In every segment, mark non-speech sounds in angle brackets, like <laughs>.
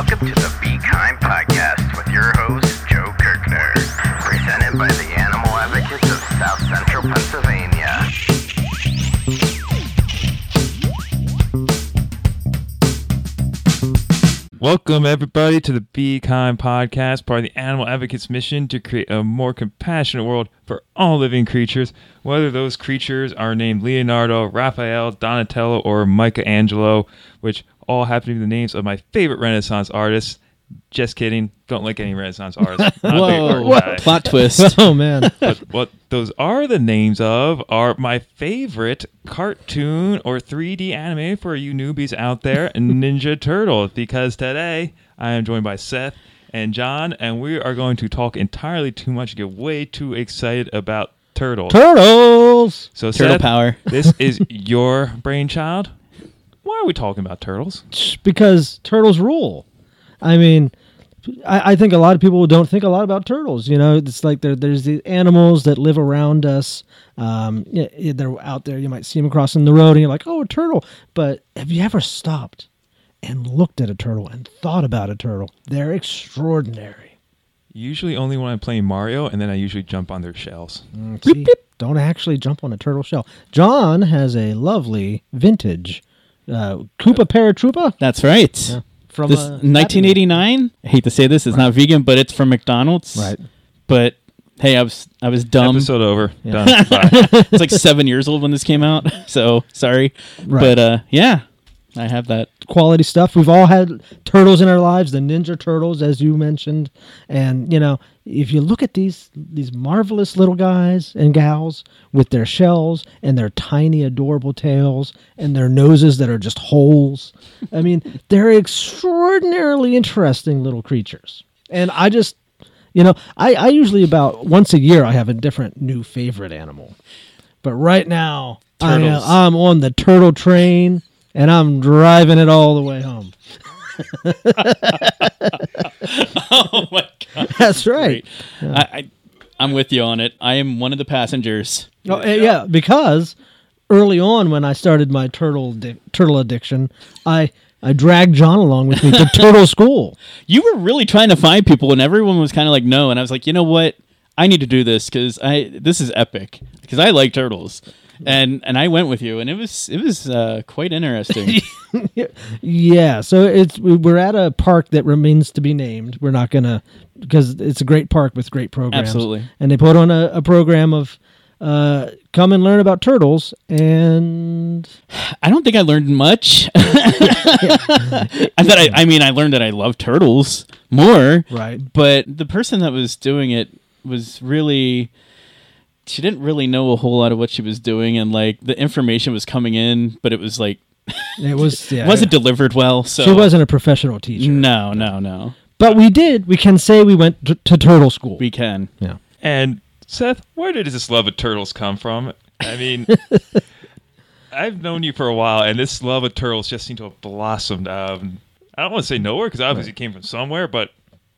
Welcome to the Be Kind podcast with your host, Joe Kirkner, presented by the Animal Advocates of South Central Pennsylvania. Welcome, everybody, to the Be Kind podcast, part of the Animal Advocates mission to create a more compassionate world for all living creatures, whether those creatures are named Leonardo, Raphael, Donatello, or Michelangelo, which all happen to be the names of my favorite Renaissance artists. Just kidding. Don't like any Renaissance artists. Not a big art Whoa, guy. plot <laughs> twist. <laughs> Oh man, but what those are the names of are my favorite cartoon or 3D anime for you newbies out there, <laughs> Ninja Turtles. Because today I am joined by Seth and John, and we are going to talk entirely too much, get way too excited about turtles. turtles! so Turtle Seth, power. this is your brainchild. Why are we talking about turtles? Because turtles rule. I mean, I, I think a lot of people don't think a lot about turtles. You know, it's like there's the animals that live around us. Um, they're out there. You might see them crossing the road, and you're like, "Oh, a turtle!" But have you ever stopped and looked at a turtle and thought about a turtle? They're extraordinary. Usually only when I'm playing Mario, and then I usually jump on their shells. See, don't actually jump on a turtle shell. John has a lovely vintage uh, Koopa Paratroopa That's right. from This uh, 1989. I hate to say this, it's not vegan, but it's from McDonald's. Right. But hey, I was I was dumb. Episode over. Yeah. Done. <laughs> It's like seven years old when this came out. <laughs> So sorry. Right. But uh, yeah, I have that. Quality stuff. We've all had turtles in our lives, the Ninja Turtles, as you mentioned, and you know, if you look at these these marvelous little guys and gals with their shells and their tiny, adorable tails and their noses that are just holes, I mean, <laughs> they're extraordinarily interesting little creatures. And I just, you know, I, I usually about once a year I have a different new favorite animal, but right now I am, I'm on the turtle train and I'm driving it all the way home. <laughs> oh my god. That's right. Great. I, I I'm with you on it. I am one of the passengers. Oh, uh, yeah, because early on when I started my turtle di- turtle addiction, I I dragged John along with me to <laughs> turtle school. You were really trying to find people, and everyone was kind of like no. And I was like, you know what? I need to do this because I this is epic because I like turtles. <laughs> And and I went with you, and it was it was uh, quite interesting. <laughs> yeah, so it's we- we're at a park that remains to be named. We're not gonna because it's a great park with great programs. Absolutely. and they put on a, a program of uh, come and learn about turtles and I don't think I learned much. <laughs> I thought I, I mean I learned that I love turtles more. Right. But the person that was doing it was really she didn't really know a whole lot of what she was doing and like the information was coming in, but it was like <laughs> it was <laughs> yeah, wasn't delivered well. So she wasn't a professional teacher. No, no, no. But we did. We can say we went t- to turtle school. We can. yeah. And Seth, where did this love of turtles come from? I mean, <laughs> I've known you for a while, and this love of turtles just seemed to have blossomed. Um, I don't want to say nowhere because obviously it came from somewhere, but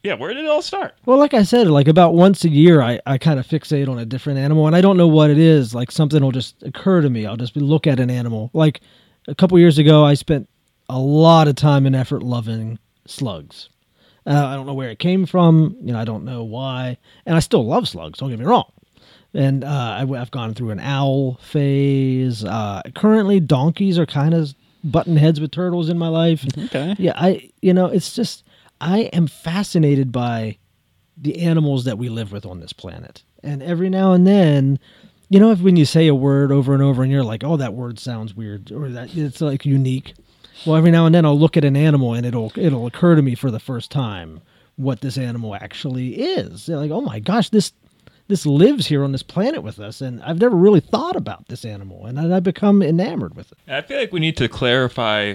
yeah, where did it all start? Well, like I said, like about once a year, I, I kind of fixate on a different animal, and I don't know what it is. Like something will just occur to me. I'll just look at an animal. Like a couple years ago, I spent a lot of time and effort loving slugs. Uh, I don't know where it came from. You know, I don't know why, and I still love slugs. Don't get me wrong. And uh, I, have gone through an owl phase. Uh, currently, donkeys are kind of button heads with turtles in my life. Okay. Yeah, I you know, it's just I am fascinated by the animals that we live with on this planet. And every now and then, you know, if when you say a word over and over and you're like, "Oh, that word sounds weird," or that it's like unique. Well, every now and then I'll look at an animal and it'll it'll occur to me for the first time what this animal actually is. They're like, "Oh my gosh, this this lives here on this planet with us and I've never really thought about this animal and I- I've become enamored with it." I feel like we need to clarify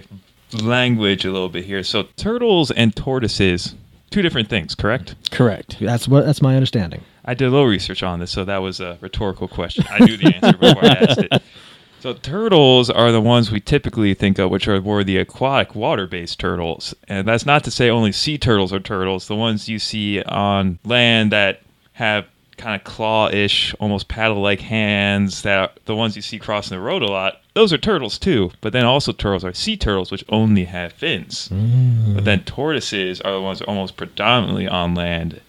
language a little bit here. So, turtles and tortoises, two different things, correct? Correct. That's what that's my understanding. I did a little research on this, so that was a rhetorical question. I knew the answer before I asked it. <laughs> So turtles are the ones we typically think of, which are more the aquatic, water-based turtles, and that's not to say only sea turtles are turtles. The ones you see on land that have kind of claw-ish, almost paddle-like hands that the ones you see crossing the road a lot. Those are turtles too, but then also turtles are sea turtles, which only have fins. But then tortoises are the ones almost predominantly on land.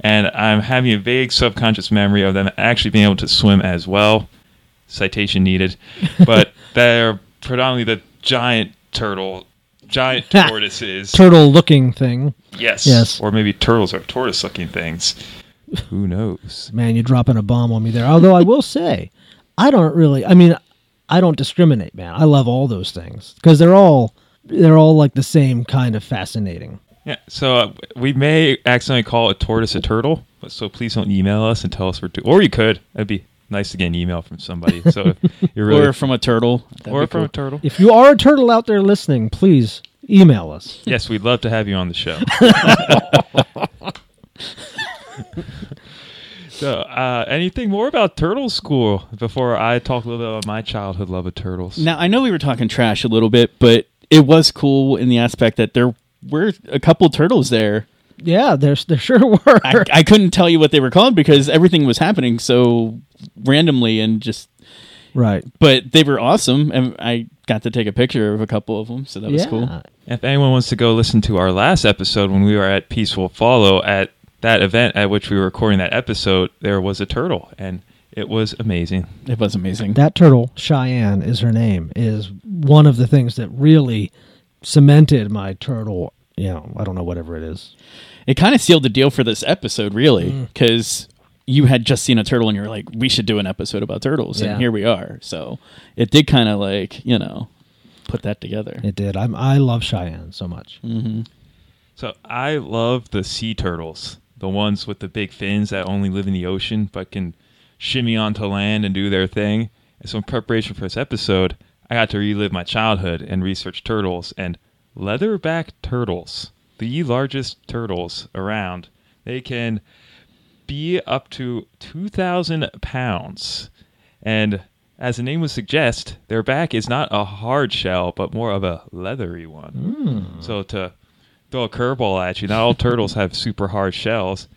And I'm having a vague subconscious memory of them actually being able to swim as well. Citation needed. <laughs> But they're predominantly the giant turtle, giant <laughs> tortoises. Turtle looking thing. Yes. Yes. Or maybe turtles are tortoise looking things. Who knows? <laughs> Man, you're dropping a bomb on me there. Although I will <laughs> say, I don't really. I mean, I don't discriminate, man. I love all those things because they're all they're all like the same kind of fascinating. Yeah. So uh, we may accidentally call a tortoise a turtle, but so please don't email us and tell us we're too. Or you could. That'd be nice to get an email from somebody. So if <laughs> you're really or from a turtle. That'd or from cool. a turtle. If you are a turtle out there listening, please email us. Yes, we'd love to have you on the show. <laughs> so, uh, anything more about Turtle School before I talk a little bit about my childhood love of turtles? Now I know we were talking trash a little bit, but it was cool in the aspect that there were a couple turtles there. Yeah, there's there sure were. I, I couldn't tell you what they were called because everything was happening so randomly and just. right. But they were awesome, and I got to take a picture of a couple of them, so that was yeah. cool. If anyone wants to go listen to our last episode when we were at Peaceful Follow at that event at which we were recording that episode, there was a turtle, and it was amazing. It was amazing. That turtle, Cheyenne is her name, is one of the things that really cemented my turtle. You know, I don't know whatever it is. it kind of sealed the deal for this episode, really, Mm. because you had just seen a turtle and you're like, we should do an episode about turtles, Yeah. and here we are. So it did kind of like you know put that together. It did. I'm I love Cheyenne so much. hmm So I love the sea turtles, the ones with the big fins that only live in the ocean but can shimmy onto land and do their thing. And so in preparation for this episode, I got to relive my childhood and research turtles and leatherback turtles, the largest turtles around. They can be up to 2,000 pounds. And as the name would suggest, their back is not a hard shell, but more of a leathery one. Hmm. So to throw a curveball at you, not all turtles have super hard shells.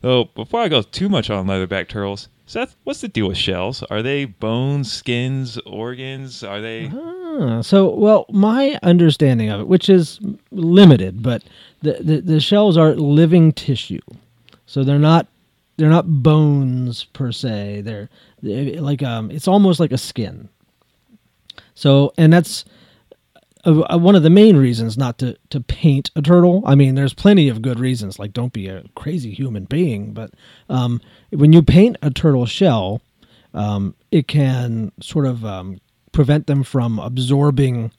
Though before I go too much on leatherback turtles, Seth, what's the deal with shells? Are they bones, skins, organs? Are they? Ah, so, well, my understanding of it, which is limited, but the, the the shells are living tissue, so they're not they're not bones per se. They're, they're like um, it's almost like a skin. So, and that's uh, one of the main reasons not to to paint a turtle. I mean, there's plenty of good reasons, like don't be a crazy human being, but um, when you paint a turtle shell, um, it can sort of um, prevent them from absorbing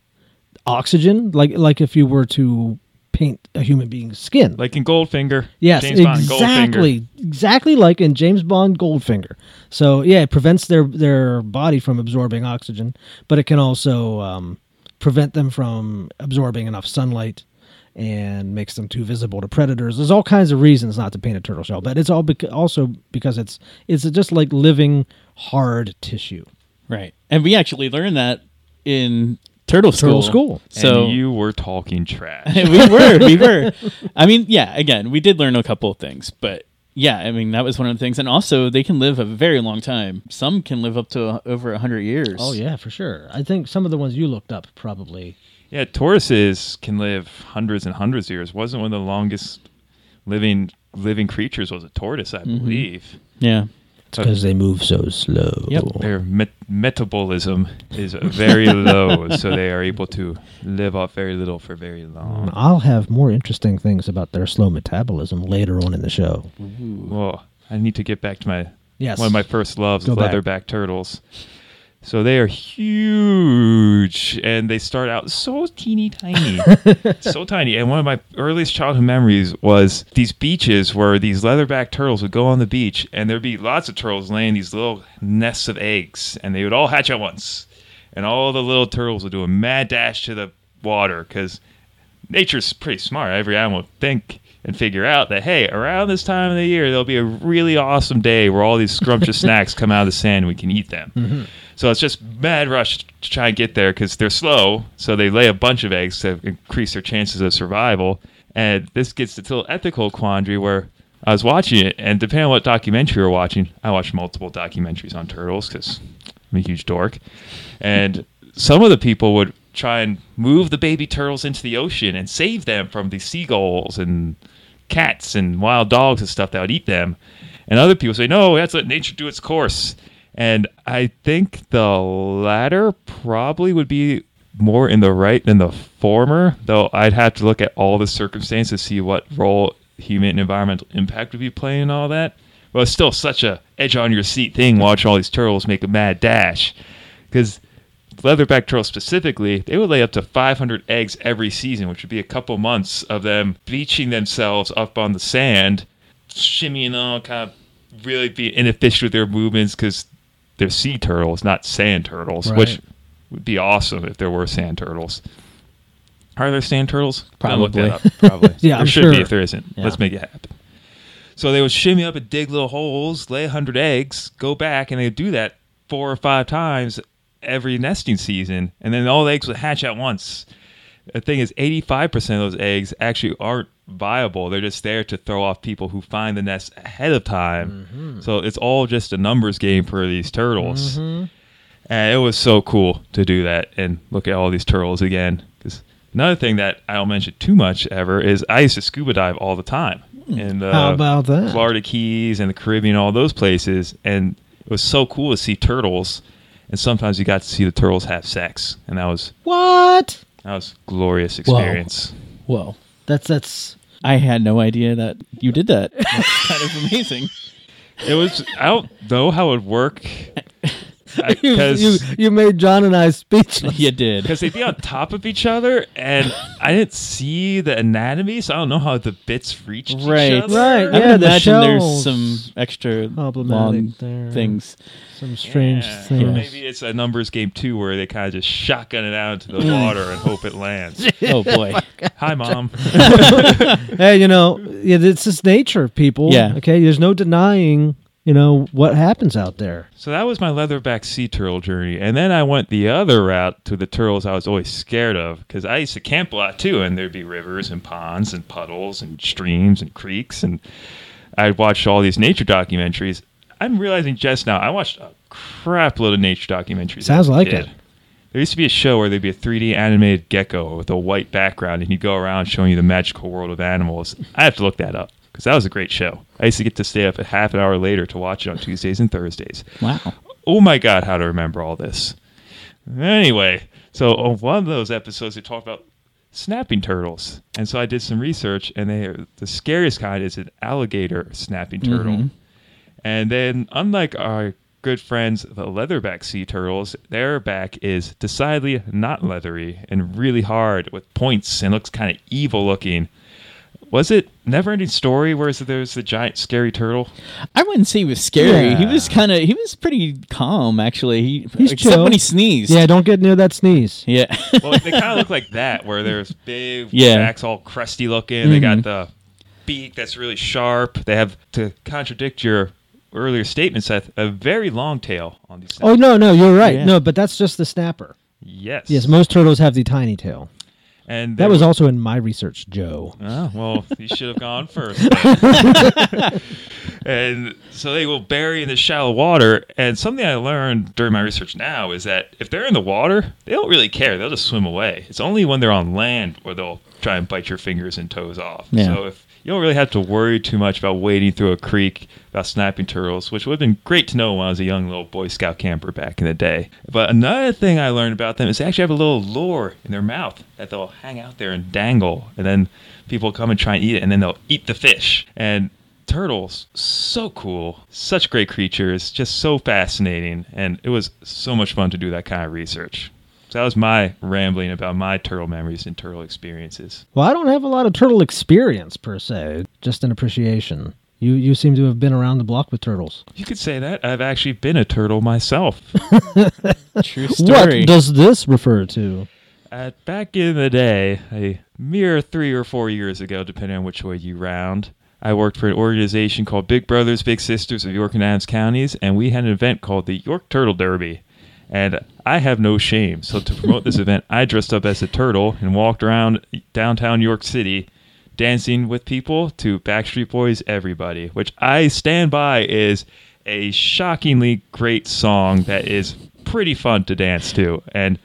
oxygen, like like if you were to paint a human being's skin. Like in Goldfinger? Yes, James Bond, Goldfinger. exactly, exactly like in James Bond Goldfinger. So yeah, it prevents their their body from absorbing oxygen, but it can also um, prevent them from absorbing enough sunlight and makes them too visible to predators. There's all kinds of reasons not to paint a turtle shell, but it's all bec- also because it's it's just like living hard tissue. Right, and we actually learned that in turtle school. Turtle school. So and you were talking trash. <laughs> we were, we were. <laughs> I mean, yeah. Again, we did learn a couple of things, but yeah, I mean that was one of the things. And also, they can live a very long time. Some can live up to uh, over a hundred years. Oh yeah, for sure. I think some of the ones you looked up probably. yeah, tortoises can live hundreds and hundreds of years. Wasn't one of the longest living living creatures was a tortoise, I Mm-hmm. believe. yeah. So uh, Because they move so slow. Yep. their met- metabolism is uh, very low, so they are able to live off very little for very long. Mm, I'll have more interesting things about their slow metabolism later on in the show. Well, I need to get back to my Yes. one of my first loves, Go back. leatherback turtles. So they are huge, and they start out so teeny tiny, <laughs> so tiny. And one of my earliest childhood memories was these beaches where these leatherback turtles would go on the beach, and there'd be lots of turtles laying these little nests of eggs, and they would all hatch at once, and all the little turtles would do a mad dash to the water because nature's pretty smart. Every animal would think and figure out that hey, around this time of the year there'll be a really awesome day where all these scrumptious <laughs> snacks come out of the sand and we can eat them. Mm-hmm. So it's just mad rush to try and get there because they're slow. So they lay a bunch of eggs to increase their chances of survival. And this gets to the ethical quandary where I was watching it, and depending on what documentary you're watching, I watch multiple documentaries on turtles because I'm a huge dork. And some of the people would try and move the baby turtles into the ocean and save them from the seagulls and cats and wild dogs and stuff that would eat them. And other people say, no, let's let nature do its course. And I think the latter probably would be more in the right than the former, though I'd have to look at all the circumstances to see what role human and environmental impact would be playing all that. But it's still such a edge on your seat thing watching all these turtles make a mad dash. Because leatherback turtles specifically, they would lay up to 500 eggs every season, which would be a couple months of them beaching themselves up on the sand, shimmying on, kind of really being inefficient with their movements because they're sea turtles, not sand turtles, which would be awesome if there were sand turtles. Are there sand turtles? Gotta look that Probably. up, <laughs> Probably. Yeah, there I'm should be sure. if there isn't. Yeah. Let's make it happen. So they would shimmy up and dig little holes, lay 100 eggs, go back, and they'd do that four or five times every nesting season. And then all the eggs would hatch at once. The thing is, 85% of those eggs actually aren't viable. They're just there to throw off people who find the nest ahead of time. Mm-hmm. So it's all just a numbers game for these turtles. Mm-hmm. And it was so cool to do that and look at all these turtles again. Because another thing that I don't mention too much ever is I used to scuba dive all the time hmm. in the How about that? Florida Keys and the Caribbean, all those places, and it was so cool to see turtles. And sometimes you got to see the turtles have sex, and that was What? that was a glorious experience. Whoa. That's that's I had no idea that you did that. <laughs> That's kind of amazing. It was I don't know how it would work because <laughs> you you made John and I speechless. You did. <laughs> because they'd be on top of each other, and I didn't see the anatomy, so I don't know how the bits reached Right. each other. Right, I yeah, would the imagine there's some extra long there. things. Some strange Yeah. things. Or maybe it's a numbers game too, where they kind of just shotgun it out into the mm. water and hope it lands. <laughs> Oh boy. Oh, Hi, mom. hey, you know, yeah, it's just nature, people. Yeah. Okay, there's no denying, you know, what happens out there. So that was my leatherback sea turtle journey, and then I went the other route to the turtles I was always scared of because I used to camp a lot too, and there'd be rivers and ponds and puddles and streams and creeks, and I'd watch all these nature documentaries. I'm realizing just now I watched a crap load of nature documentaries. Sounds like it. There used to be a show where there'd be a 3D animated gecko with a white background, and he'd go around showing you the magical world of animals. I have to look that up because that was a great show. I used to get to stay up a half an hour later to watch it on Tuesdays and Thursdays. Wow. Oh my God, how to remember all this. Anyway, so on one of those episodes, they talked about snapping turtles. And so I did some research, and they are, the scariest kind is an alligator snapping turtle. Mhm. And then, unlike our good friends, the leatherback sea turtles, their back is decidedly not leathery and really hard with points and looks kind of evil looking. Was it Never Ending Story where there's the giant scary turtle? I wouldn't say he was scary. He was kind of he was pretty calm actually. He He's except chill. when he sneezed. Yeah, don't get near that sneeze. Yeah. <laughs> Well, they kind of look like that, where there's big <laughs> Yeah. backs all crusty looking. They got Mhm. the beak that's really sharp. They have to contradict your earlier statement, Seth, a very long tail on these. Oh no, no, you're right. Yeah. No, but that's just the snapper. yes, Yes, most turtles have the tiny tail. And That was were- also in my research, Joe. Oh, well, you <laughs> should have gone first. <laughs> and so they will bury in the shallow water. And something I learned during my research now is that if they're in the water, they don't really care. They'll just swim away. It's only when they're on land where they'll try and bite your fingers and toes off. Yeah. So if you don't really have to worry too much about wading through a creek about snapping turtles, which would have been great to know when I was a young little Boy Scout camper back in the day. But another thing I learned about them is they actually have a little lure in their mouth that they'll hang out there and dangle, and then people come and try and eat it, and then they'll eat the fish. And turtles, so cool, such great creatures, just so fascinating, and it was so much fun to do that kind of research. So that was my rambling about my turtle memories and turtle experiences. Well, I don't have a lot of turtle experience per se, just an appreciation. You you seem to have been around the block with turtles. You could say that. I've actually been a turtle myself. <laughs> True story. What does this refer to? At back in the day, a mere three or four years ago, depending on which way you round, I worked for an organization called Big Brothers Big Sisters of York and Adams counties, and we had an event called the York Turtle Derby. And I have no shame. So to promote this event, I dressed up as a turtle and walked around downtown York City Dancing with People to Backstreet Boys Everybody, which I stand by is a shockingly great song that is pretty fun to dance to. And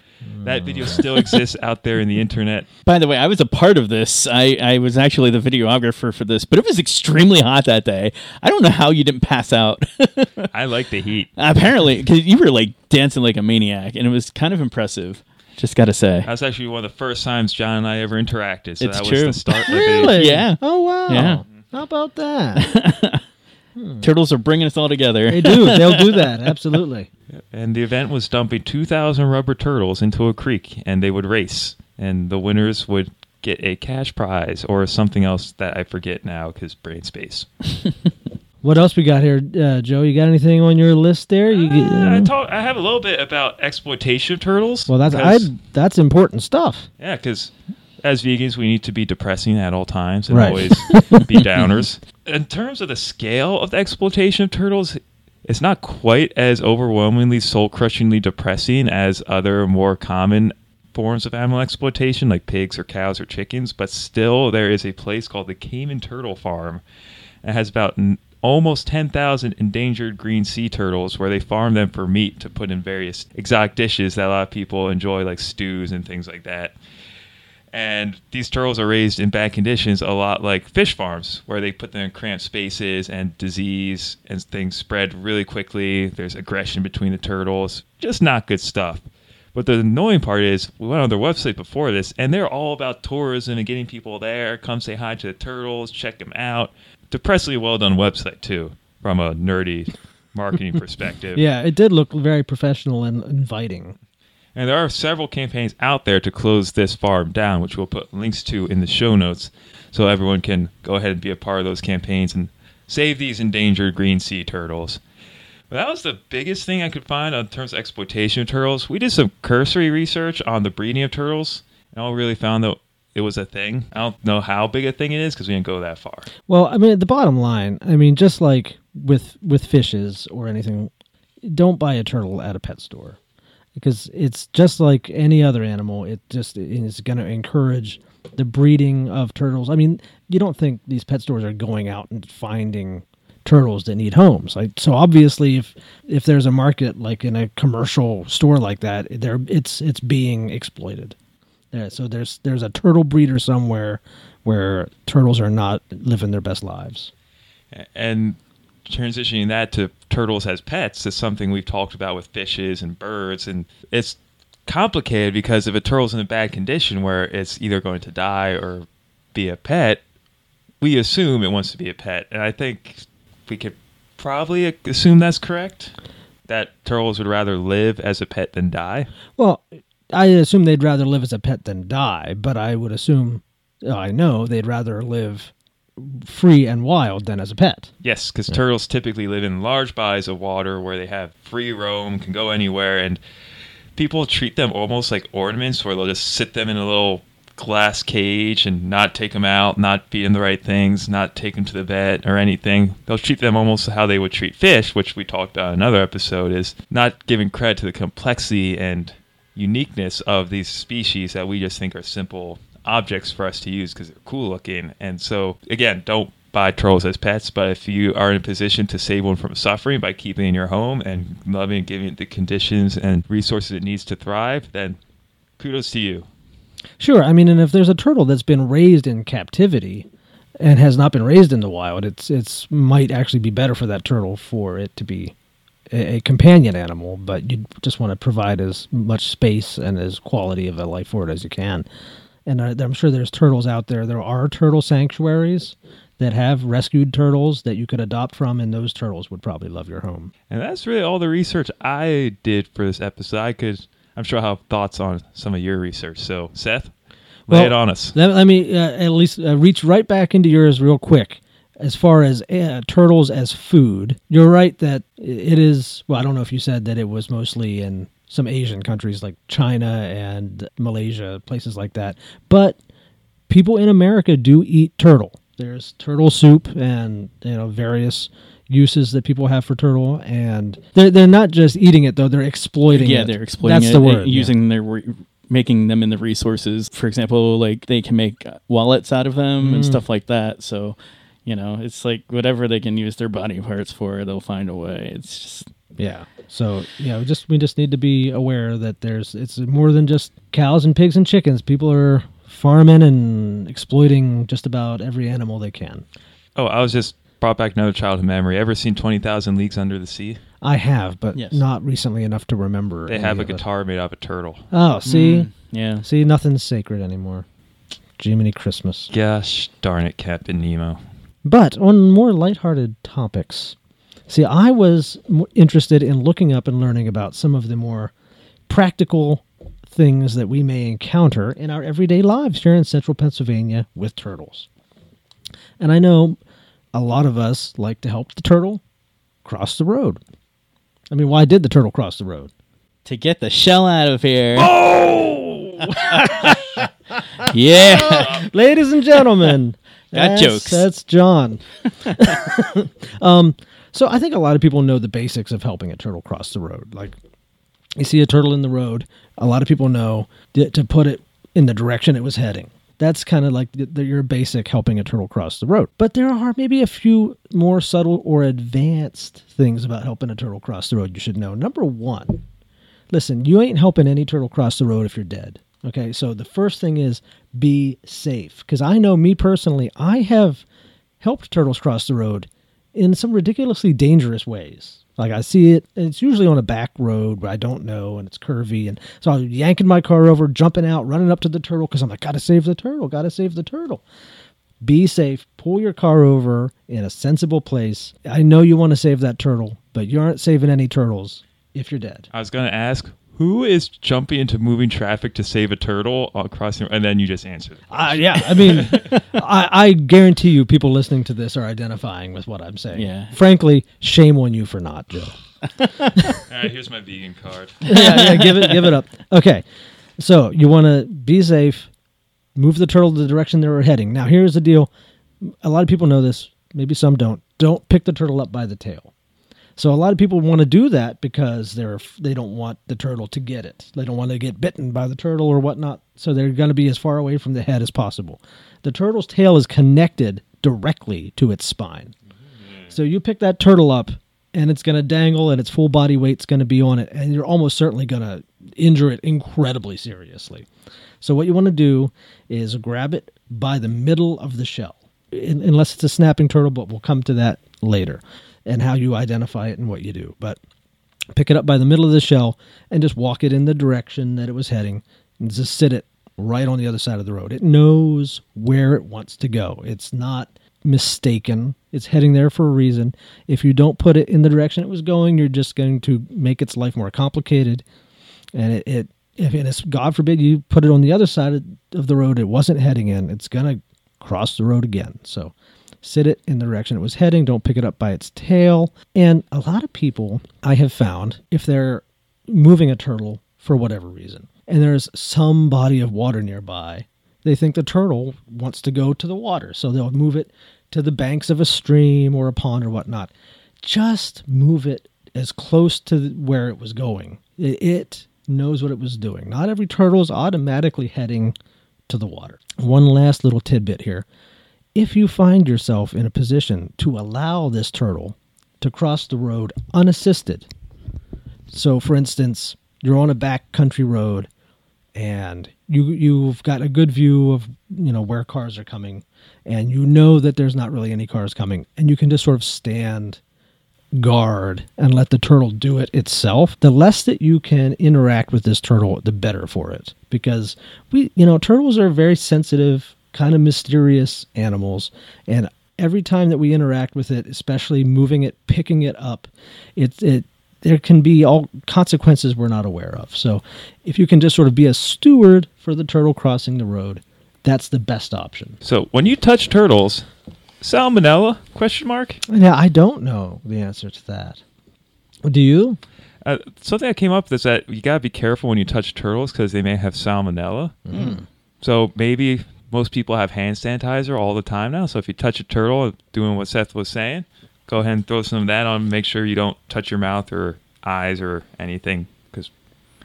that video still exists out there in the internet. <laughs> By the way, I was a part of this. I, I was actually the videographer for this, but it was extremely hot that day. I don't know how you didn't pass out. <laughs> I like the heat. Apparently, because you were like dancing like a maniac, and it was kind of impressive. Just got to say. That was actually one of the first times John and I ever interacted. So It's that true. was the start of it. Really? Yeah. Oh wow. Yeah. How about that? <laughs> Hmm. Turtles are bringing us all together. they do. <laughs> They'll do that. Absolutely. And the event was dumping 2,000 rubber turtles into a creek, and they would race. And the winners would get a cash prize or something else that I forget now because brain space. <laughs> What else we got here, uh, Joe? You got anything on your list there? You get, uh, I, uh, talk, I have a little bit about exploitation of turtles. well, that's I, 'cause- that's important stuff. Yeah, because as vegans, we need to be depressing at all times and Right. always be <laughs> downers. In terms of the scale of the exploitation of turtles, it's not quite as overwhelmingly soul crushingly depressing as other more common forms of animal exploitation like pigs or cows or chickens, but still, there is a place called the Cayman Turtle Farm. that has about n- almost 10,000 endangered green sea turtles where they farm them for meat to put in various exotic dishes that a lot of people enjoy, like stews and things like that. And these turtles are raised in bad conditions, a lot like fish farms, where they put them in cramped spaces and disease and things spread really quickly. There's aggression between the turtles. Just not good stuff. But the annoying part is, we went on their website before this, and they're all about tourism and getting people there. Come say hi to the turtles, check them out. Depressingly well done website, too, from a nerdy marketing <laughs> perspective. Yeah, it did look very professional and inviting. And there are several campaigns out there to close this farm down, which we'll put links to in the show notes so everyone can go ahead and be a part of those campaigns and save these endangered green sea turtles. But that was the biggest thing I could find in terms of exploitation of turtles. We did some cursory research on the breeding of turtles, and all really found that it was a thing. I don't know how big a thing it is because we didn't go that far. Well, I mean, the bottom line, I mean, just like with with fishes or anything, don't buy a turtle at a pet store because it's just like any other animal. It just is going to encourage the breeding of turtles. I mean, you don't think these pet stores are going out and finding turtles that need homes. Like so obviously if if there's a market like in a commercial store like that, there it's it's being exploited. Yeah, so there's there's a turtle breeder somewhere where turtles are not living their best lives. And transitioning that to turtles as pets is something we've talked about with fishes and birds, and it's complicated because if a turtle's in a bad condition where it's either going to die or be a pet, we assume it wants to be a pet, and I think we could probably assume that's correct. That turtles would rather live as a pet than die. Well, I assume they'd rather live as a pet than die, but I would assume I know they'd rather live free and wild than as a pet. Yes, because turtles typically live in large bodies of water where they have free roam, can go anywhere, and people treat them almost like ornaments where they'll just sit them in a little glass cage and not take them out, not feed them the right things, not take them to the vet or anything. They'll treat them almost how they would treat fish, which we talked about in another episode, is not giving credit to the complexity and uniqueness of these species that we just think are simple objects for us to use because they're cool looking. And so, again, don't buy turtles as pets, but if you are in a position to save one from suffering by keeping in your home and loving and giving it the conditions and resources it needs to thrive, then kudos to you. Sure, I mean, and if there's a turtle that's been raised in captivity and has not been raised in the wild, it's it's might actually be better for that turtle for it to be a, a companion animal, but you just want to provide as much space and as quality of a life for it as you can. And I, I'm sure there's turtles out there. There are turtle sanctuaries that have rescued turtles that you could adopt from, and those turtles would probably love your home. And that's really all the research I did for this episode. I could, I'm sure I'll have thoughts on some of your research. So, Seth, lay Well, it on us. Let, let me uh, at least uh, reach right back into yours real quick. As far as uh, turtles as food, you're right that it is. Well, I don't know if you said that it was mostly in some Asian countries like China and Malaysia, places like that. But people in America do eat turtle. There's turtle soup and you know various uses that people have for turtle, and they're they're not just eating it though; they're exploiting yeah, it. they're exploiting That's it, the word. yeah. using their re- making them into resources. For example, like they can make wallets out of them and mm. stuff like that. So, you know, it's like whatever they can use their body parts for, they'll find a way. It's just Yeah. So yeah, we just we just need to be aware that there's it's more than just cows and pigs and chickens. People are farming and exploiting just about every animal they can. Oh, I was just brought back another childhood memory. Ever seen Twenty Thousand Leagues Under the Sea? I have, but Yes. not recently enough to remember. They have a of it. guitar made out of a turtle. Oh, see, Mm, yeah. see, nothing's sacred anymore. Jiminy Christmas. Gosh darn it, Captain Nemo. But on more lighthearted topics, see, I was interested in looking up and learning about some of the more practical things that we may encounter in our everyday lives here in central Pennsylvania with turtles. And I know a lot of us like to help the turtle cross the road. I mean, why did the turtle cross the road? To get the shell out of here. Oh! <laughs> yeah. <laughs> Ladies and gentlemen, Got that's, jokes. That's John. <laughs> um, so I think a lot of people know the basics of helping a turtle cross the road. Like you see a turtle in the road, a lot of people know to, to put it in the direction it was heading. That's kind of like the, the, your basic helping a turtle cross the road. But there are maybe a few more subtle or advanced things about helping a turtle cross the road you should know. Number one, listen, you ain't helping any turtle cross the road if you're dead. Okay, so the first thing is be safe. Because I know me personally, I have helped turtles cross the road in some ridiculously dangerous ways. Like I see it, it's usually on a back road where I don't know, and it's curvy, and so I'm yanking my car over, jumping out, running up to the turtle because I'm like, gotta save the turtle, gotta save the turtle. Be safe. Pull your car over in a sensible place. I know you want to save that turtle, but you aren't saving any turtles if you're dead. I was gonna ask who is jumping into moving traffic to save a turtle uh, crossing, and then you just answered. Uh, yeah, I mean, <laughs> I, I guarantee you, people listening to this are identifying with what I'm saying. Yeah. Frankly, shame on you for not, Joe. <laughs> <laughs> All right, here's my vegan card. yeah, yeah, give it, give it up. Okay, so you want to be safe, move the turtle the direction they were heading. Now, here's the deal: a lot of people know this, maybe some don't. Don't pick the turtle up by the tail. So a lot of people want to do that because they're they don't want the turtle to get it. They don't want to get bitten by the turtle or whatnot. So they're going to be as far away from the head as possible. The turtle's tail is connected directly to its spine. Mm-hmm. So you pick that turtle up and it's going to dangle and its full body weight's going to be on it and you're almost certainly going to injure it incredibly seriously. So what you want to do is grab it by the middle of the shell. In, unless it's a snapping turtle, but we'll come to that later and how you identify it and what you do. But pick it up by the middle of the shell and just walk it in the direction that it was heading and just sit it right on the other side of the road. It knows where it wants to go. It's not mistaken. It's heading there for a reason. If you don't put it in the direction it was going, you're just going to make its life more complicated. And it, it if and it's God forbid you put it on the other side of, the road it wasn't heading in, it's gonna cross the road again. So sit it in the direction it was heading. Don't pick it up by its tail. And a lot of people I have found, if they're moving a turtle for whatever reason, and there's some body of water nearby, they think the turtle wants to go to the water. So they'll move it to the banks of a stream or a pond or whatnot. Just move it as close to where it was going. It, knows what it was doing. Not every turtle is automatically heading to the water. One last little tidbit here if you find yourself in a position to allow this turtle to cross the road unassisted, so for instance, you're on a back country road and you you've got a good view of you know where cars are coming and you know that there's not really any cars coming and you can just sort of stand guard and let the turtle do it itself the less that you can interact with this turtle the better for it. Because we you know turtles are very sensitive kind of mysterious animals and every time that we interact with it especially moving it picking it up it it there can be all consequences we're not aware of so if you can just sort of be a steward for the turtle crossing the road that's the best option So when you touch turtles, salmonella? Question mark. Yeah, i don't know the answer to that do you Uh, something that came up is that you gotta be careful when you touch turtles because they may have salmonella. So maybe most people have hand sanitizer all the time now. So if you touch a turtle, doing what Seth was saying, go ahead and throw some of that on. Make sure you don't touch your mouth or eyes or anything because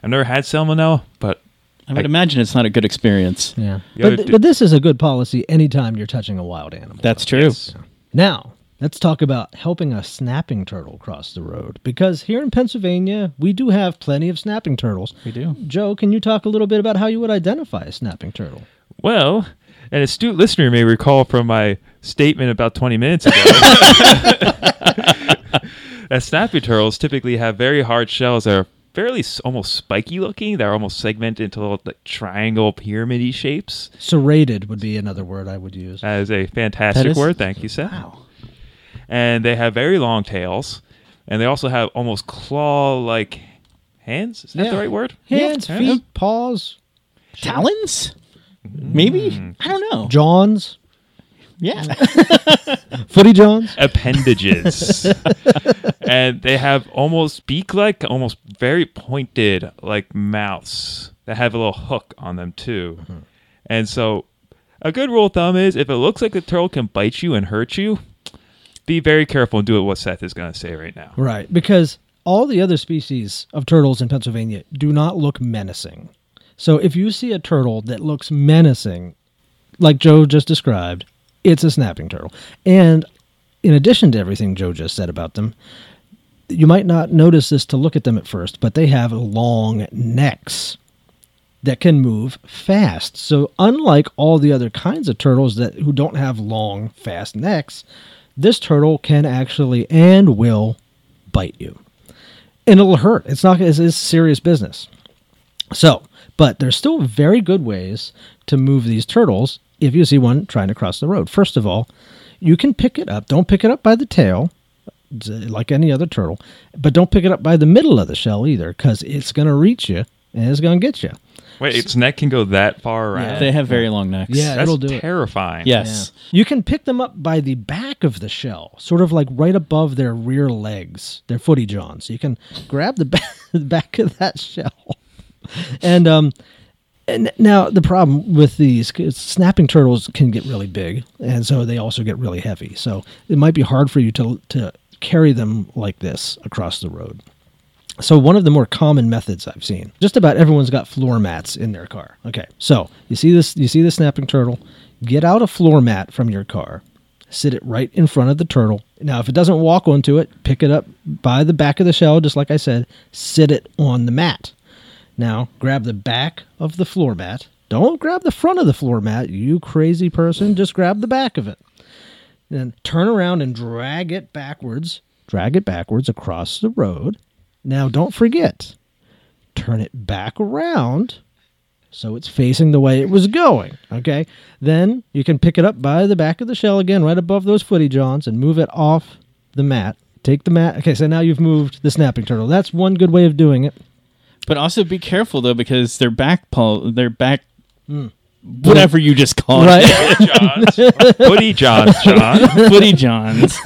I've never had salmonella, but I would imagine it's not a good experience. Yeah, but, di- but this is a good policy anytime you're touching a wild animal. That's true. Yes. Now, let's talk about helping a snapping turtle cross the road. Because here in Pennsylvania, we do have plenty of snapping turtles. We do. Joe, can you talk a little bit about how you would identify a snapping turtle? Well, an astute listener may recall from my statement about 20 minutes ago <laughs> that snappy turtles typically have very hard shells that are fairly s- almost spiky looking. They're almost segmented into little like, triangle pyramid shapes. Serrated would be another word I would use. That is a fantastic That is- word. Thank you, Seth. Wow. And they have very long tails. And they also have almost claw like hands. Is that Yeah. the right word? Hands, Yeah. feet, paws, Talons? Maybe? Hmm. I don't know. Johns, Yeah. <laughs> footy jawns. appendages. <laughs> and they have almost beak like, almost very pointed like mouths that have a little hook on them too. Mm-hmm. And so a good rule of thumb is if it looks like a turtle can bite you and hurt you, be very careful and do what Seth is going to say right now. Right, because all the other species of turtles in Pennsylvania do not look menacing. So if you see a turtle that looks menacing, like Joe just described, it's a snapping turtle. And in addition to everything Joe just said about them, you might not notice this to look at them at first, but they have long necks that can move fast. So unlike all the other kinds of turtles that who don't have long, fast necks, this turtle can actually and will bite you. And it'll hurt. It's not it's, it's serious business. So, but there's still very good ways to move these turtles if you see one trying to cross the road. First of all, you can pick it up. Don't pick it up by the tail like any other turtle, but don't pick it up by the middle of the shell either cuz it's going to reach you and it's going to get you. Wait, its neck can go that far around? they have very long necks. Yeah. That's it'll do it. terrifying. Yes. You can pick them up by the back of the shell, sort of like right above their rear legs, their footy johns. So you can grab the back, <laughs> the back of that shell. And um and now the problem with these snapping turtles can get really big and so they also get really heavy. So it might be hard for you to to carry them like this across the road. So one of the more common methods I've seen, just about everyone's got floor mats in their car. Okay, so you see this, you see the snapping turtle. Get out a floor mat from your car, sit it right in front of the turtle. Now, if it doesn't walk onto it, pick it up by the back of the shell, just like I said. Sit it on the mat. Now, grab the back of the floor mat. Don't grab the front of the floor mat, you crazy person. Just grab the back of it. Then turn around and drag it backwards. Drag it backwards across the road. Now, don't forget, turn it back around so it's facing the way it was going. Okay. Then you can pick it up by the back of the shell again, right above those footy johns, and move it off the mat. Take the mat. Okay, so now you've moved the snapping turtle. That's one good way of doing it. But also be careful though because their back paw, their back, whatever you just call Right. it, Johns. Footy Johns, John. footy johns,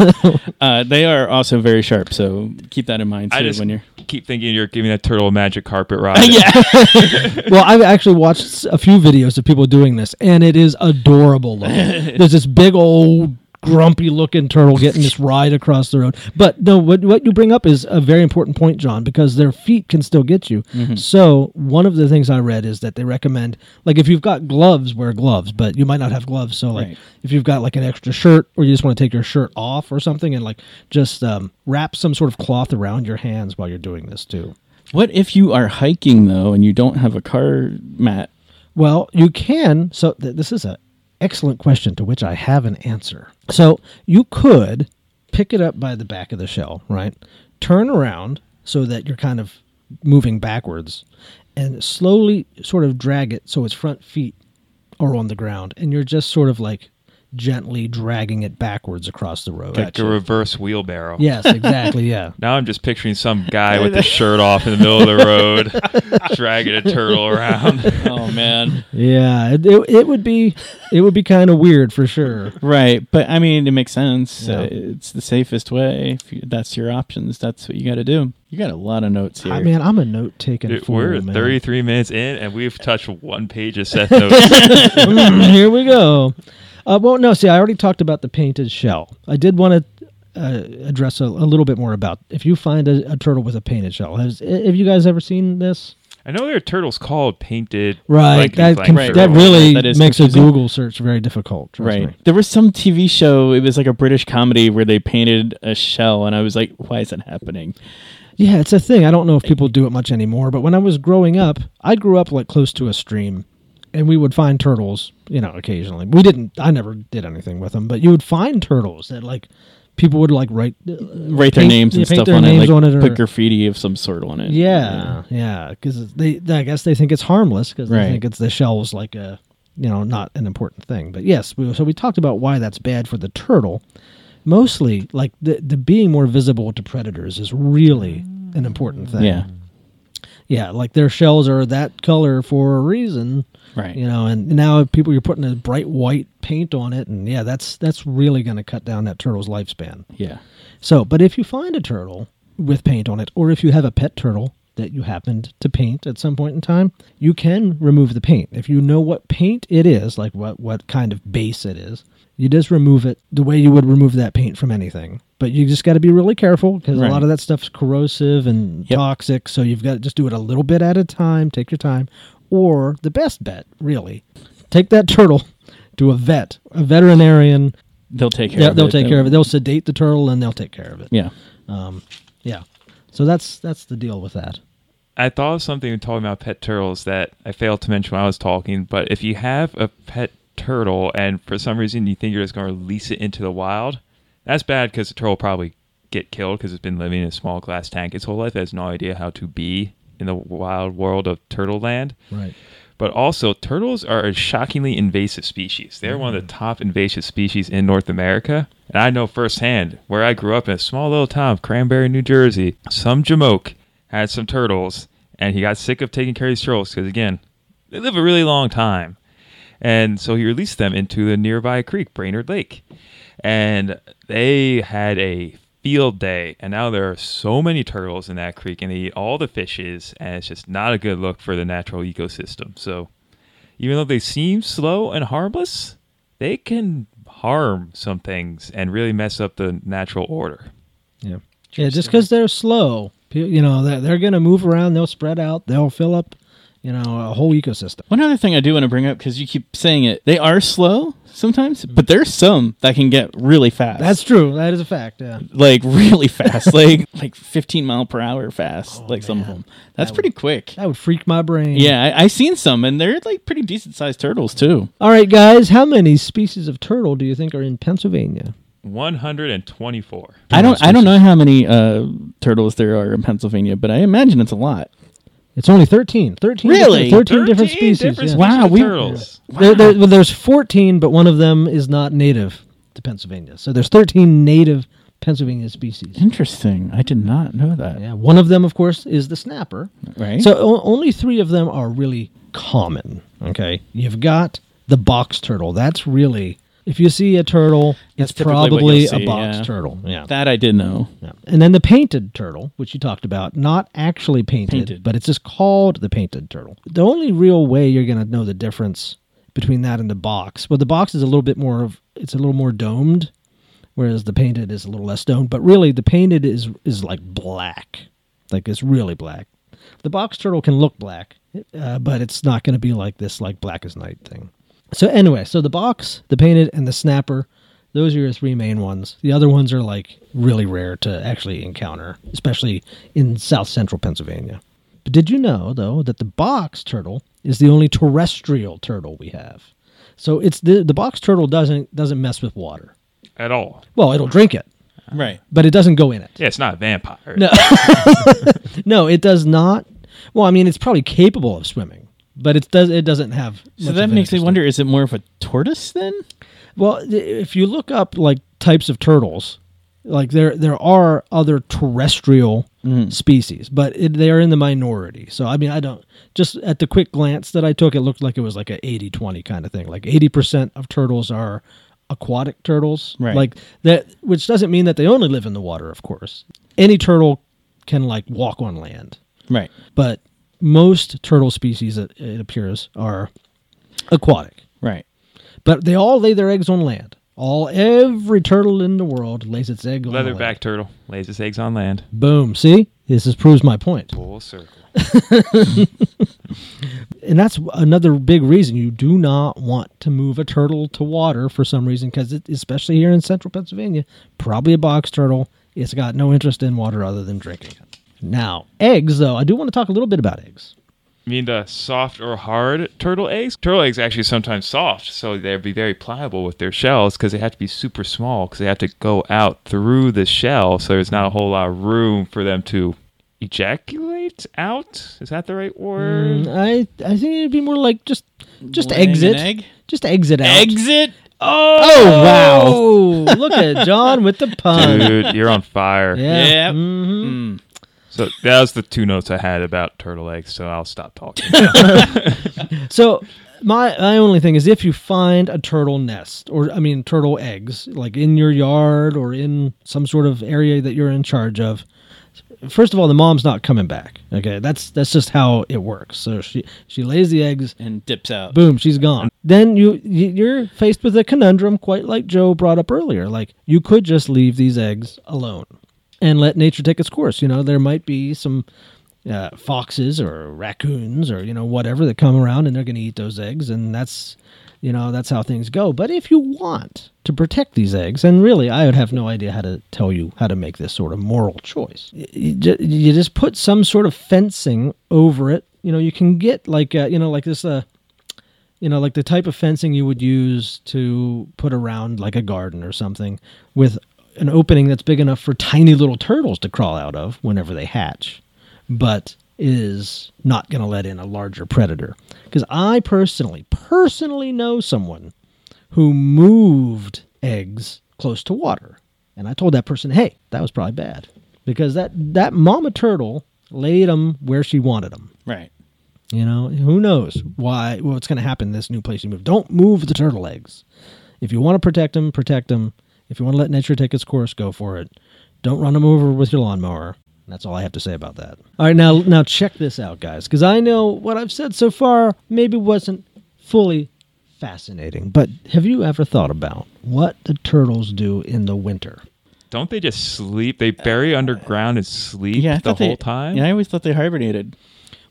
uh, they are also very sharp. So keep that in mind too I just when you're. keep thinking you're giving that turtle a magic carpet ride. <laughs> yeah. <laughs> well, I've actually watched a few videos of people doing this, and it is adorable looking. <laughs> There's this big old grumpy looking turtle getting this ride across the road. But no, what what you bring up is a very important point, John, because their feet can still get you. So one of the things I read is that they recommend, like, if you've got gloves, wear gloves, but you might not have gloves. So like, Right. if you've got like an extra shirt, or you just want to take your shirt off or something, and like just um, wrap some sort of cloth around your hands while you're doing this too. What if you are hiking though and you don't have a car mat? Well, you can. So th- this is an excellent question to which I have an answer. So you could pick it up by the back of the shell, right? Turn around so that you're kind of moving backwards, and slowly sort of drag it so its front feet are on the ground, and you're just sort of like gently dragging it backwards across the road. Like a reverse wheelbarrow. yes, exactly. Yeah. <laughs> Now I'm just picturing some guy with his <laughs> shirt off in the middle of the road, <laughs> dragging a turtle around. Oh man, Yeah, it, it, it would be it would be kind of weird for sure. right? But I mean, it makes sense. Yeah. Uh, it's the safest way. If you, that's your options, that's what you got to do. You got a lot of notes here. I mean, I'm a note taking Dude, fool. we're man. 33 minutes in, and we've touched one page of Seth notes. Mm, here we go. Uh, well, no, see, I already talked about the painted shell. I did want to uh, address a, a little bit more about if you find a, a turtle with a painted shell. Has have you guys ever seen this? I know there are turtles called painted. Right. that like conf- Right, that really right. That is makes a. Google search very difficult. Right. me. There was some TV show. It was like a British comedy where they painted a shell, and I was like, "Why is that happening?" Yeah, it's a thing. I don't know if people do it much anymore, but when I was growing up, I grew up like close to a stream, and we would find turtles, you know, occasionally. We didn't. I never did anything with them, but you would find turtles that like people would like write uh, Write their paint- names and stuff on it, names like on it, or- put graffiti of some sort on it. Yeah, yeah, because they, I guess they think it's harmless because they Right. think it's the shell's like a, you know, not an important thing. But yes, we, so we talked about why that's bad for the turtle. Mostly, like the the being more visible to predators is really an important thing. Yeah. Yeah, like their shells are that color for a reason, Right. you know. And now people you're putting a bright white paint on it, and yeah, that's that's really going to cut down that turtle's lifespan. Yeah. So, but if you find a turtle with paint on it, or if you have a pet turtle that you happened to paint at some point in time, you can remove the paint. If you know what paint it is, like what, what kind of base it is, you just remove it the way you would remove that paint from anything. But you just got to be really careful because Right. a lot of that stuff's corrosive and Yep. toxic. So you've got to just do it a little bit at a time. Take your time. Or the best bet, really, take that turtle to a vet, a veterinarian. They'll take care Yeah, of they'll it. take care of it. They'll sedate the turtle and they'll take care of it. Yeah. Um, yeah. So that's that's the deal with that. I thought of something talking about pet turtles that I failed to mention when I was talking. But if you have a pet turtle and for some reason you think you're just going to release it into the wild, that's bad because the turtle will probably get killed because it's been living in a small glass tank its whole life. It has no idea how to be in the wild world of turtle land. Right. But also, turtles are a shockingly invasive species. They're one of the mm. top invasive species in North America. And I know firsthand where I grew up in a small little town of Cranbury, New Jersey. Some Jamoke had some turtles, and he got sick of taking care of these turtles because, again, they live a really long time. And so he released them into the nearby creek, Brainerd Lake. And they had a field day. And now there are so many turtles in that creek, and they eat all the fishes. And it's just not a good look for the natural ecosystem. So even though they seem slow and harmless, they can harm some things and really mess up the natural order. Yeah. Yeah. Just because they're slow, you know, they're, they're going to move around. They'll spread out. They'll fill up, you know, a whole ecosystem. One other thing I do want to bring up because you keep saying it, they are slow sometimes, but there's some that can get really fast. That's true. That is a fact. Yeah. like <laughs> really fast, <laughs> like like 15 mile per hour fast, like some of them. That's That pretty quick. That would freak my brain. Yeah, I, I seen some, and they're like pretty decent sized turtles too. All right, guys. How many species of turtle do you think are in Pennsylvania? 124. I don't I don't know how many uh, turtles there are in Pennsylvania, but I imagine it's a lot. It's only 13. 13 Really? different, 13, different species. different yeah. Wow, of we- turtles. There, there, well, there's 14, but one of them is not native to Pennsylvania. So there's 13 native Pennsylvania species. Interesting. I did not know that. Yeah, one of them, of course, is the snapper. Right. So o- only three of them are really common. Okay, you've got the box turtle. That's really if you see a turtle, it's probably a box yeah. turtle. Yeah. that I did know. yeah. And then the painted turtle, which you talked about, not actually painted, Painted. but it's just called the painted turtle. The only real way you're going to know the difference between that and the box, well, the box is a little bit more of it's a little more domed, whereas the painted is a little less domed. But really, the painted is is like black, like it's really black. The box turtle can look black, uh, but it's not going to be like this, like black as night thing. So anyway, so the box, the painted, and the snapper, those are your three main ones. The other ones are like really rare to actually encounter, especially in south central Pennsylvania. But did you know though that the box turtle is the only terrestrial turtle we have? So it's the the box turtle doesn't doesn't mess with water. At all. Well, it'll drink it, Right. but it doesn't go in it. Yeah, it's not a vampire. No. <laughs> no, it does not. Well, I mean, it's probably capable of swimming, but it does. It doesn't have. So that makes me wonder: is it more of a tortoise then? Well, if you look up like types of turtles, like there there are other terrestrial Mhm. species, but it, they are in the minority. So I mean, I don't just at the quick glance that I took, it looked like it was like a 80-20 kind of thing. Like 80% of turtles are aquatic turtles. Right. Like that which doesn't mean that they only live in the water, of course. Any turtle can like walk on land Right. but most turtle species, it, it appears, are aquatic. Right. But they all lay their eggs on land. All every turtle in the world lays its egg on Leatherback land. turtle lays its eggs on land. Boom. See, This is, proves my point. Full circle. <laughs> and that's another big reason you do not want to move a turtle to water for some reason because especially here in central pennsylvania probably a box turtle it's got no interest in water other than drinking it now eggs though i do want to talk a little bit about eggs You mean the soft or hard turtle eggs? Turtle eggs actually sometimes soft, so they'd be very pliable with their shells because they have to be super small because they have to go out through the shell, so there's not a whole lot of room for them to ejaculate out. Is that the right word? Mm, i i think it'd be more like just just Laying an exit egg? just exit out Exit. oh wow <laughs> look at john with the pun Dude, you're on fire. yeah Yep. Mhm. Mm. So that was the two notes I had about turtle eggs. So I'll stop talking. <laughs> <laughs> So my my only thing is if you find a turtle nest or I mean turtle eggs like in your yard or in some sort of area that you're in charge of first of all the mom's not coming back okay that's that's just how it works so she she lays the eggs And dips out. boom she's gone then you you- you're faced with a conundrum quite like Joe brought up earlier like you could just leave these eggs alone and let nature take its course. You know there might be some uh, foxes or raccoons or you know whatever that come around and they're going to eat those eggs and that's you know that's how things go. But if you want to protect these eggs and really i would have no idea how to tell you how to make this sort of moral choice. You, just put some sort of fencing over it. You know you can get like uh, you know like this uh you know like the type of fencing you would use to put around like a garden or something with an opening that's big enough for tiny little turtles to crawl out of whenever they hatch but is not going to let in a larger predator. Because I personally, personally know someone who moved eggs close to water. And I told that person, hey, that was probably bad. Because that, that mama turtle laid them where she wanted them. Right. You know, who knows why, what's going to happen in this new place you move. Don't move the turtle eggs. If you want to protect them, protect them. If you want to let nature take its course, go for it. Don't run them over with your lawnmower. That's all I have to say about that. All right, now now check this out, guys, because I know what I've said so far maybe wasn't fully fascinating. But have you ever thought about what the turtles do in the winter? Don't they just sleep? They bury uh, underground and sleep Yeah. The whole they, time. Yeah, I always thought they hibernated.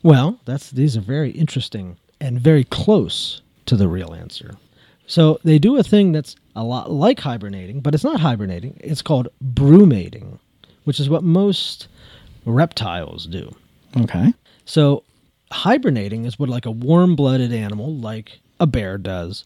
Well, that's these are very interesting and very close to the real answer. So they do a thing that's a lot like hibernating, but it's not hibernating. It's called brumating, which is what most reptiles do. Okay. So hibernating is what like a warm-blooded animal like a bear does,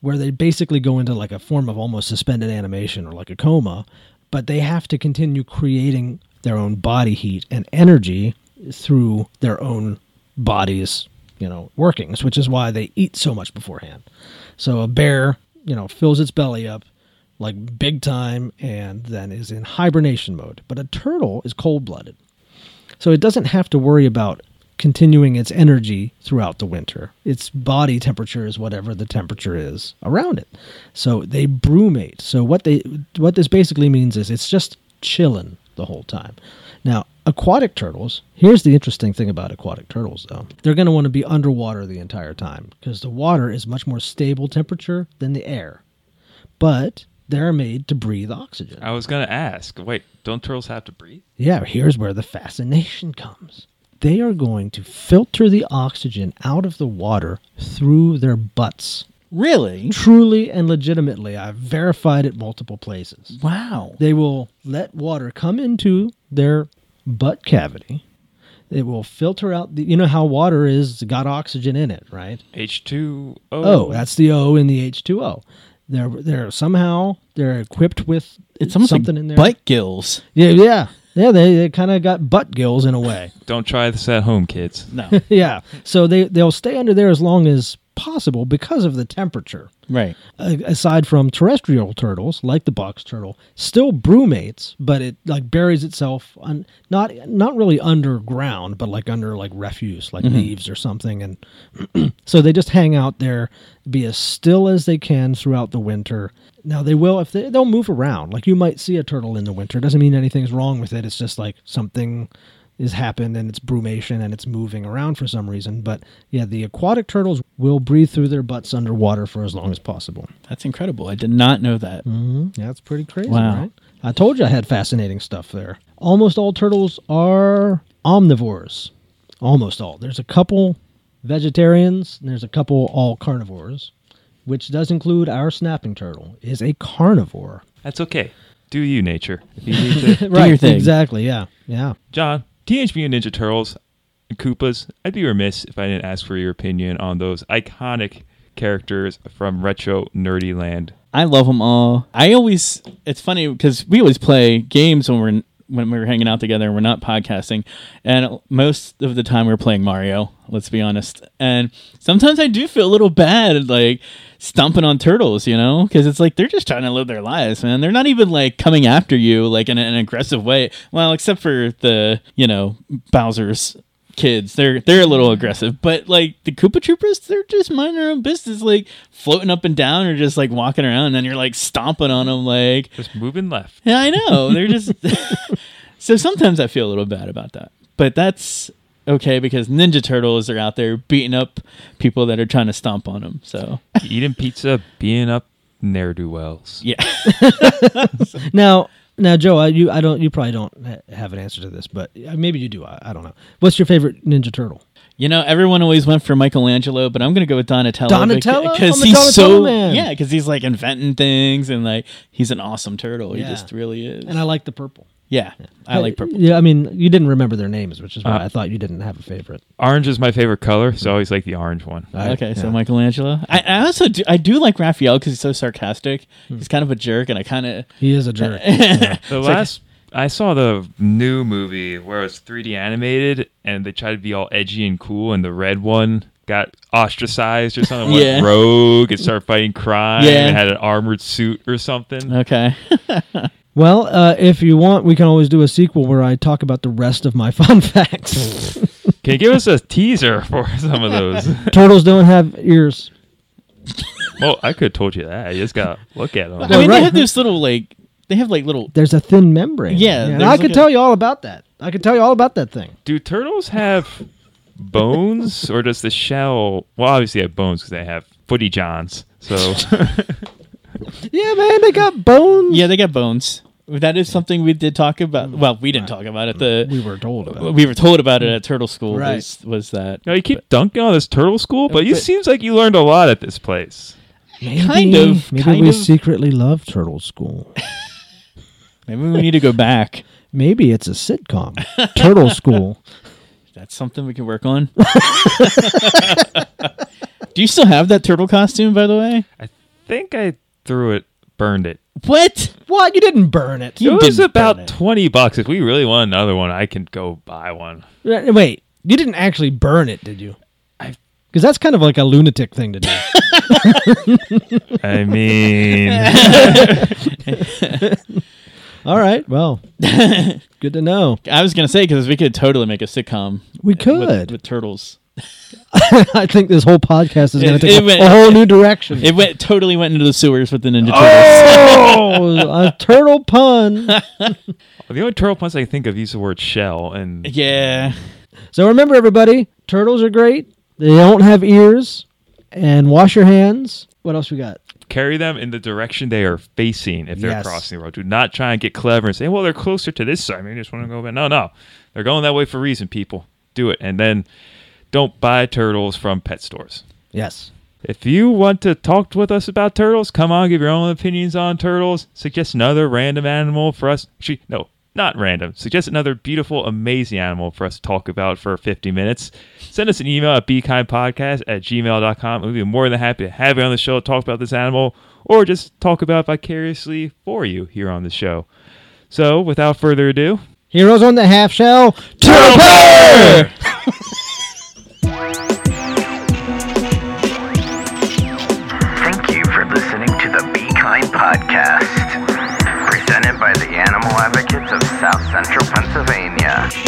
where they basically go into like a form of almost suspended animation or like a coma, but they have to continue creating their own body heat and energy through their own bodies, you know, workings, which is why they eat so much beforehand. So a bear, you know, fills its belly up like big time and then is in hibernation mode. But a turtle is cold-blooded. So it doesn't have to worry about continuing its energy throughout the winter. Its body temperature is whatever the temperature is around it. So they brumate. So what they what this basically means is it's just chilling the whole time. Now, aquatic turtles, here's the interesting thing about aquatic turtles though. They're going to want to be underwater the entire time because the water is much more stable temperature than the air. But they're made to breathe oxygen. I was gonna ask. Wait, don't turtles have to breathe? Yeah, here's where the fascination comes. They are going to filter the oxygen out of the water through their butts. Really? Truly and legitimately, I've verified it multiple places. Wow. They will let water come into their butt cavity. It will filter out the, you know how water is got oxygen in it, right? H two O. Oh, that's the O in the H2O. They're they're somehow they're equipped with It's almost something like in there. butt gills. Yeah, yeah. Yeah, they, they kind of got butt gills in a way. <laughs> Don't try this at home, kids. No. <laughs> yeah. So they they'll stay under there as long as possible because of the temperature. right. A- aside from terrestrial turtles, like the box turtle, still brumates, but it like buries itself on not not really underground, but like under like refuse, like mm-hmm. leaves or something, and <clears throat> so they just hang out there, be as still as they can throughout the winter. Now they will if they they'll move around. Like you might see a turtle in the winter. Doesn't mean anything's wrong with it. It's just like something has happened and it's brumation and it's moving around for some reason. But yeah, the aquatic turtles will breathe through their butts underwater for as long as possible. That's incredible. I did not know that. Mm-hmm. Yeah, that's pretty crazy, Wow. right? I told you I had fascinating stuff there. Almost all turtles are omnivores. Almost all. There's a couple vegetarians, and there's a couple all carnivores, which does include our snapping turtle. Is a carnivore. That's okay. Do you, nature? If you need to. <laughs> right. your thing. Exactly. Yeah. Yeah. John, Teenage Mutant Ninja Turtles and Koopas. I'd be remiss if I didn't ask for your opinion on those iconic characters from retro nerdy land. I love them all. I always it's funny because we always play games when we're when we were hanging out together we're not podcasting, and most of the time we're playing Mario. Let's be honest, and sometimes I do feel a little bad like stomping on turtles, you know, because it's like they're just trying to live their lives, man. They're not even like coming after you like in an aggressive way. Well, except for the you know Bowser's kids. They're they're a little aggressive, but like the Koopa Troopers, they're just minding their own business, like floating up and down or just like walking around. And then you're like stomping on them, like Just moving left. yeah, I know. They're just <laughs> <laughs> so sometimes I feel a little bad about that, but that's okay because Ninja Turtles are out there beating up people that are trying to stomp on them. So Eating pizza, being up ne'er do wells. yeah, <laughs> Now, now, Joe, I, you, I don't, you probably don't ha- have an answer to this, but uh, maybe you do. I, I don't know. What's your favorite Ninja Turtle? You know everyone always went for Michelangelo, but I'm gonna go with Donatello. Donatello? because I'm he's Donatello so man. yeah, because he's like inventing things and like he's an awesome turtle. Yeah. He just really is. And I like the purple. yeah, I like purple. Yeah, I mean, you didn't remember their names, which is why Uh, I thought you didn't have a favorite. Orange is my favorite color, so I always like the orange one. I- Okay, so. Michelangelo. I, I also do, I do like Raphael because he's so sarcastic. Hmm. He's kind of a jerk, and I kind of he is a jerk. <laughs> The last I saw the new movie where it was 3D animated and they tried to be all edgy and cool, and the red one got ostracized or something. Yeah. Went rogue and started fighting crime. Yeah. and had an armored suit or something. okay. <laughs> well, uh, if you want, we can always do a sequel where I talk about the rest of my <laughs> fun facts. Can you give us a teaser for <laughs> some of those? Turtles don't have ears. well, I could have told you that. You just gotta look at them. I mean, right. they have this little like they have like little. There's a thin membrane. Yeah, and there's I could like a- tell you all about that. I could tell you all about that thing. Do turtles have <laughs> bones, or does the shell? Well, obviously they have bones because they have footy johns. So <laughs> Yeah, man, they got bones. Yeah, they got bones. That is something we did talk about. Well, we didn't talk about it. The we were told about. it. we were told about it at Turtle School. Right. Was, was that No, you keep dunking on this turtle school, but it seems like you learned a lot at this place. Maybe, kind of- Maybe kind we of- secretly love Turtle School. <laughs> maybe we need to go back? <laughs> Maybe it's a sitcom. Turtle School. <laughs> That's something we can work on. <laughs> Do you still have that turtle costume, by the way? I think I threw it, burned it. What? What? You didn't burn it. You it was didn't burn about it. twenty bucks. If we really want another one, I can go buy one. Uh, Wait, you didn't actually burn it, did you? I- Because that's kind of like a lunatic thing to do. I mean, All right. Well, <laughs> good to know. I was gonna say because we could totally make a sitcom. We could. with, turtles. <laughs> I think this whole podcast is going to take it a, went- a whole new direction. It went totally went into the sewers with the Ninja oh! Turtles. oh, <laughs> a turtle pun. the only turtle puns I can think of use the word shell, and Yeah. So remember, everybody, turtles are great. They don't have ears. And wash your hands. What else we got? Carry them in the direction they are facing if they're Yes. crossing the road. Do not try and get clever and say, "Well, they're closer to this side. Maybe I just want to go back." No, no, they're going that way for a reason. People, do it, and then don't buy turtles from pet stores. Yes. If you want to talk with us about turtles, come on, give your own opinions on turtles. Suggest another random animal for us. Actually, no, not random. Suggest another beautiful, amazing animal for us to talk about for 50 minutes. Send us an email at bekindpodcast at gmail.com. We'll be more than happy to have you on the show, to talk about this animal, or just talk about it vicariously for you here on the show. So, without further ado, Heroes on the half shell. Turtle! <laughs> Thank you for listening to the Be Kind podcast, Central Pennsylvania.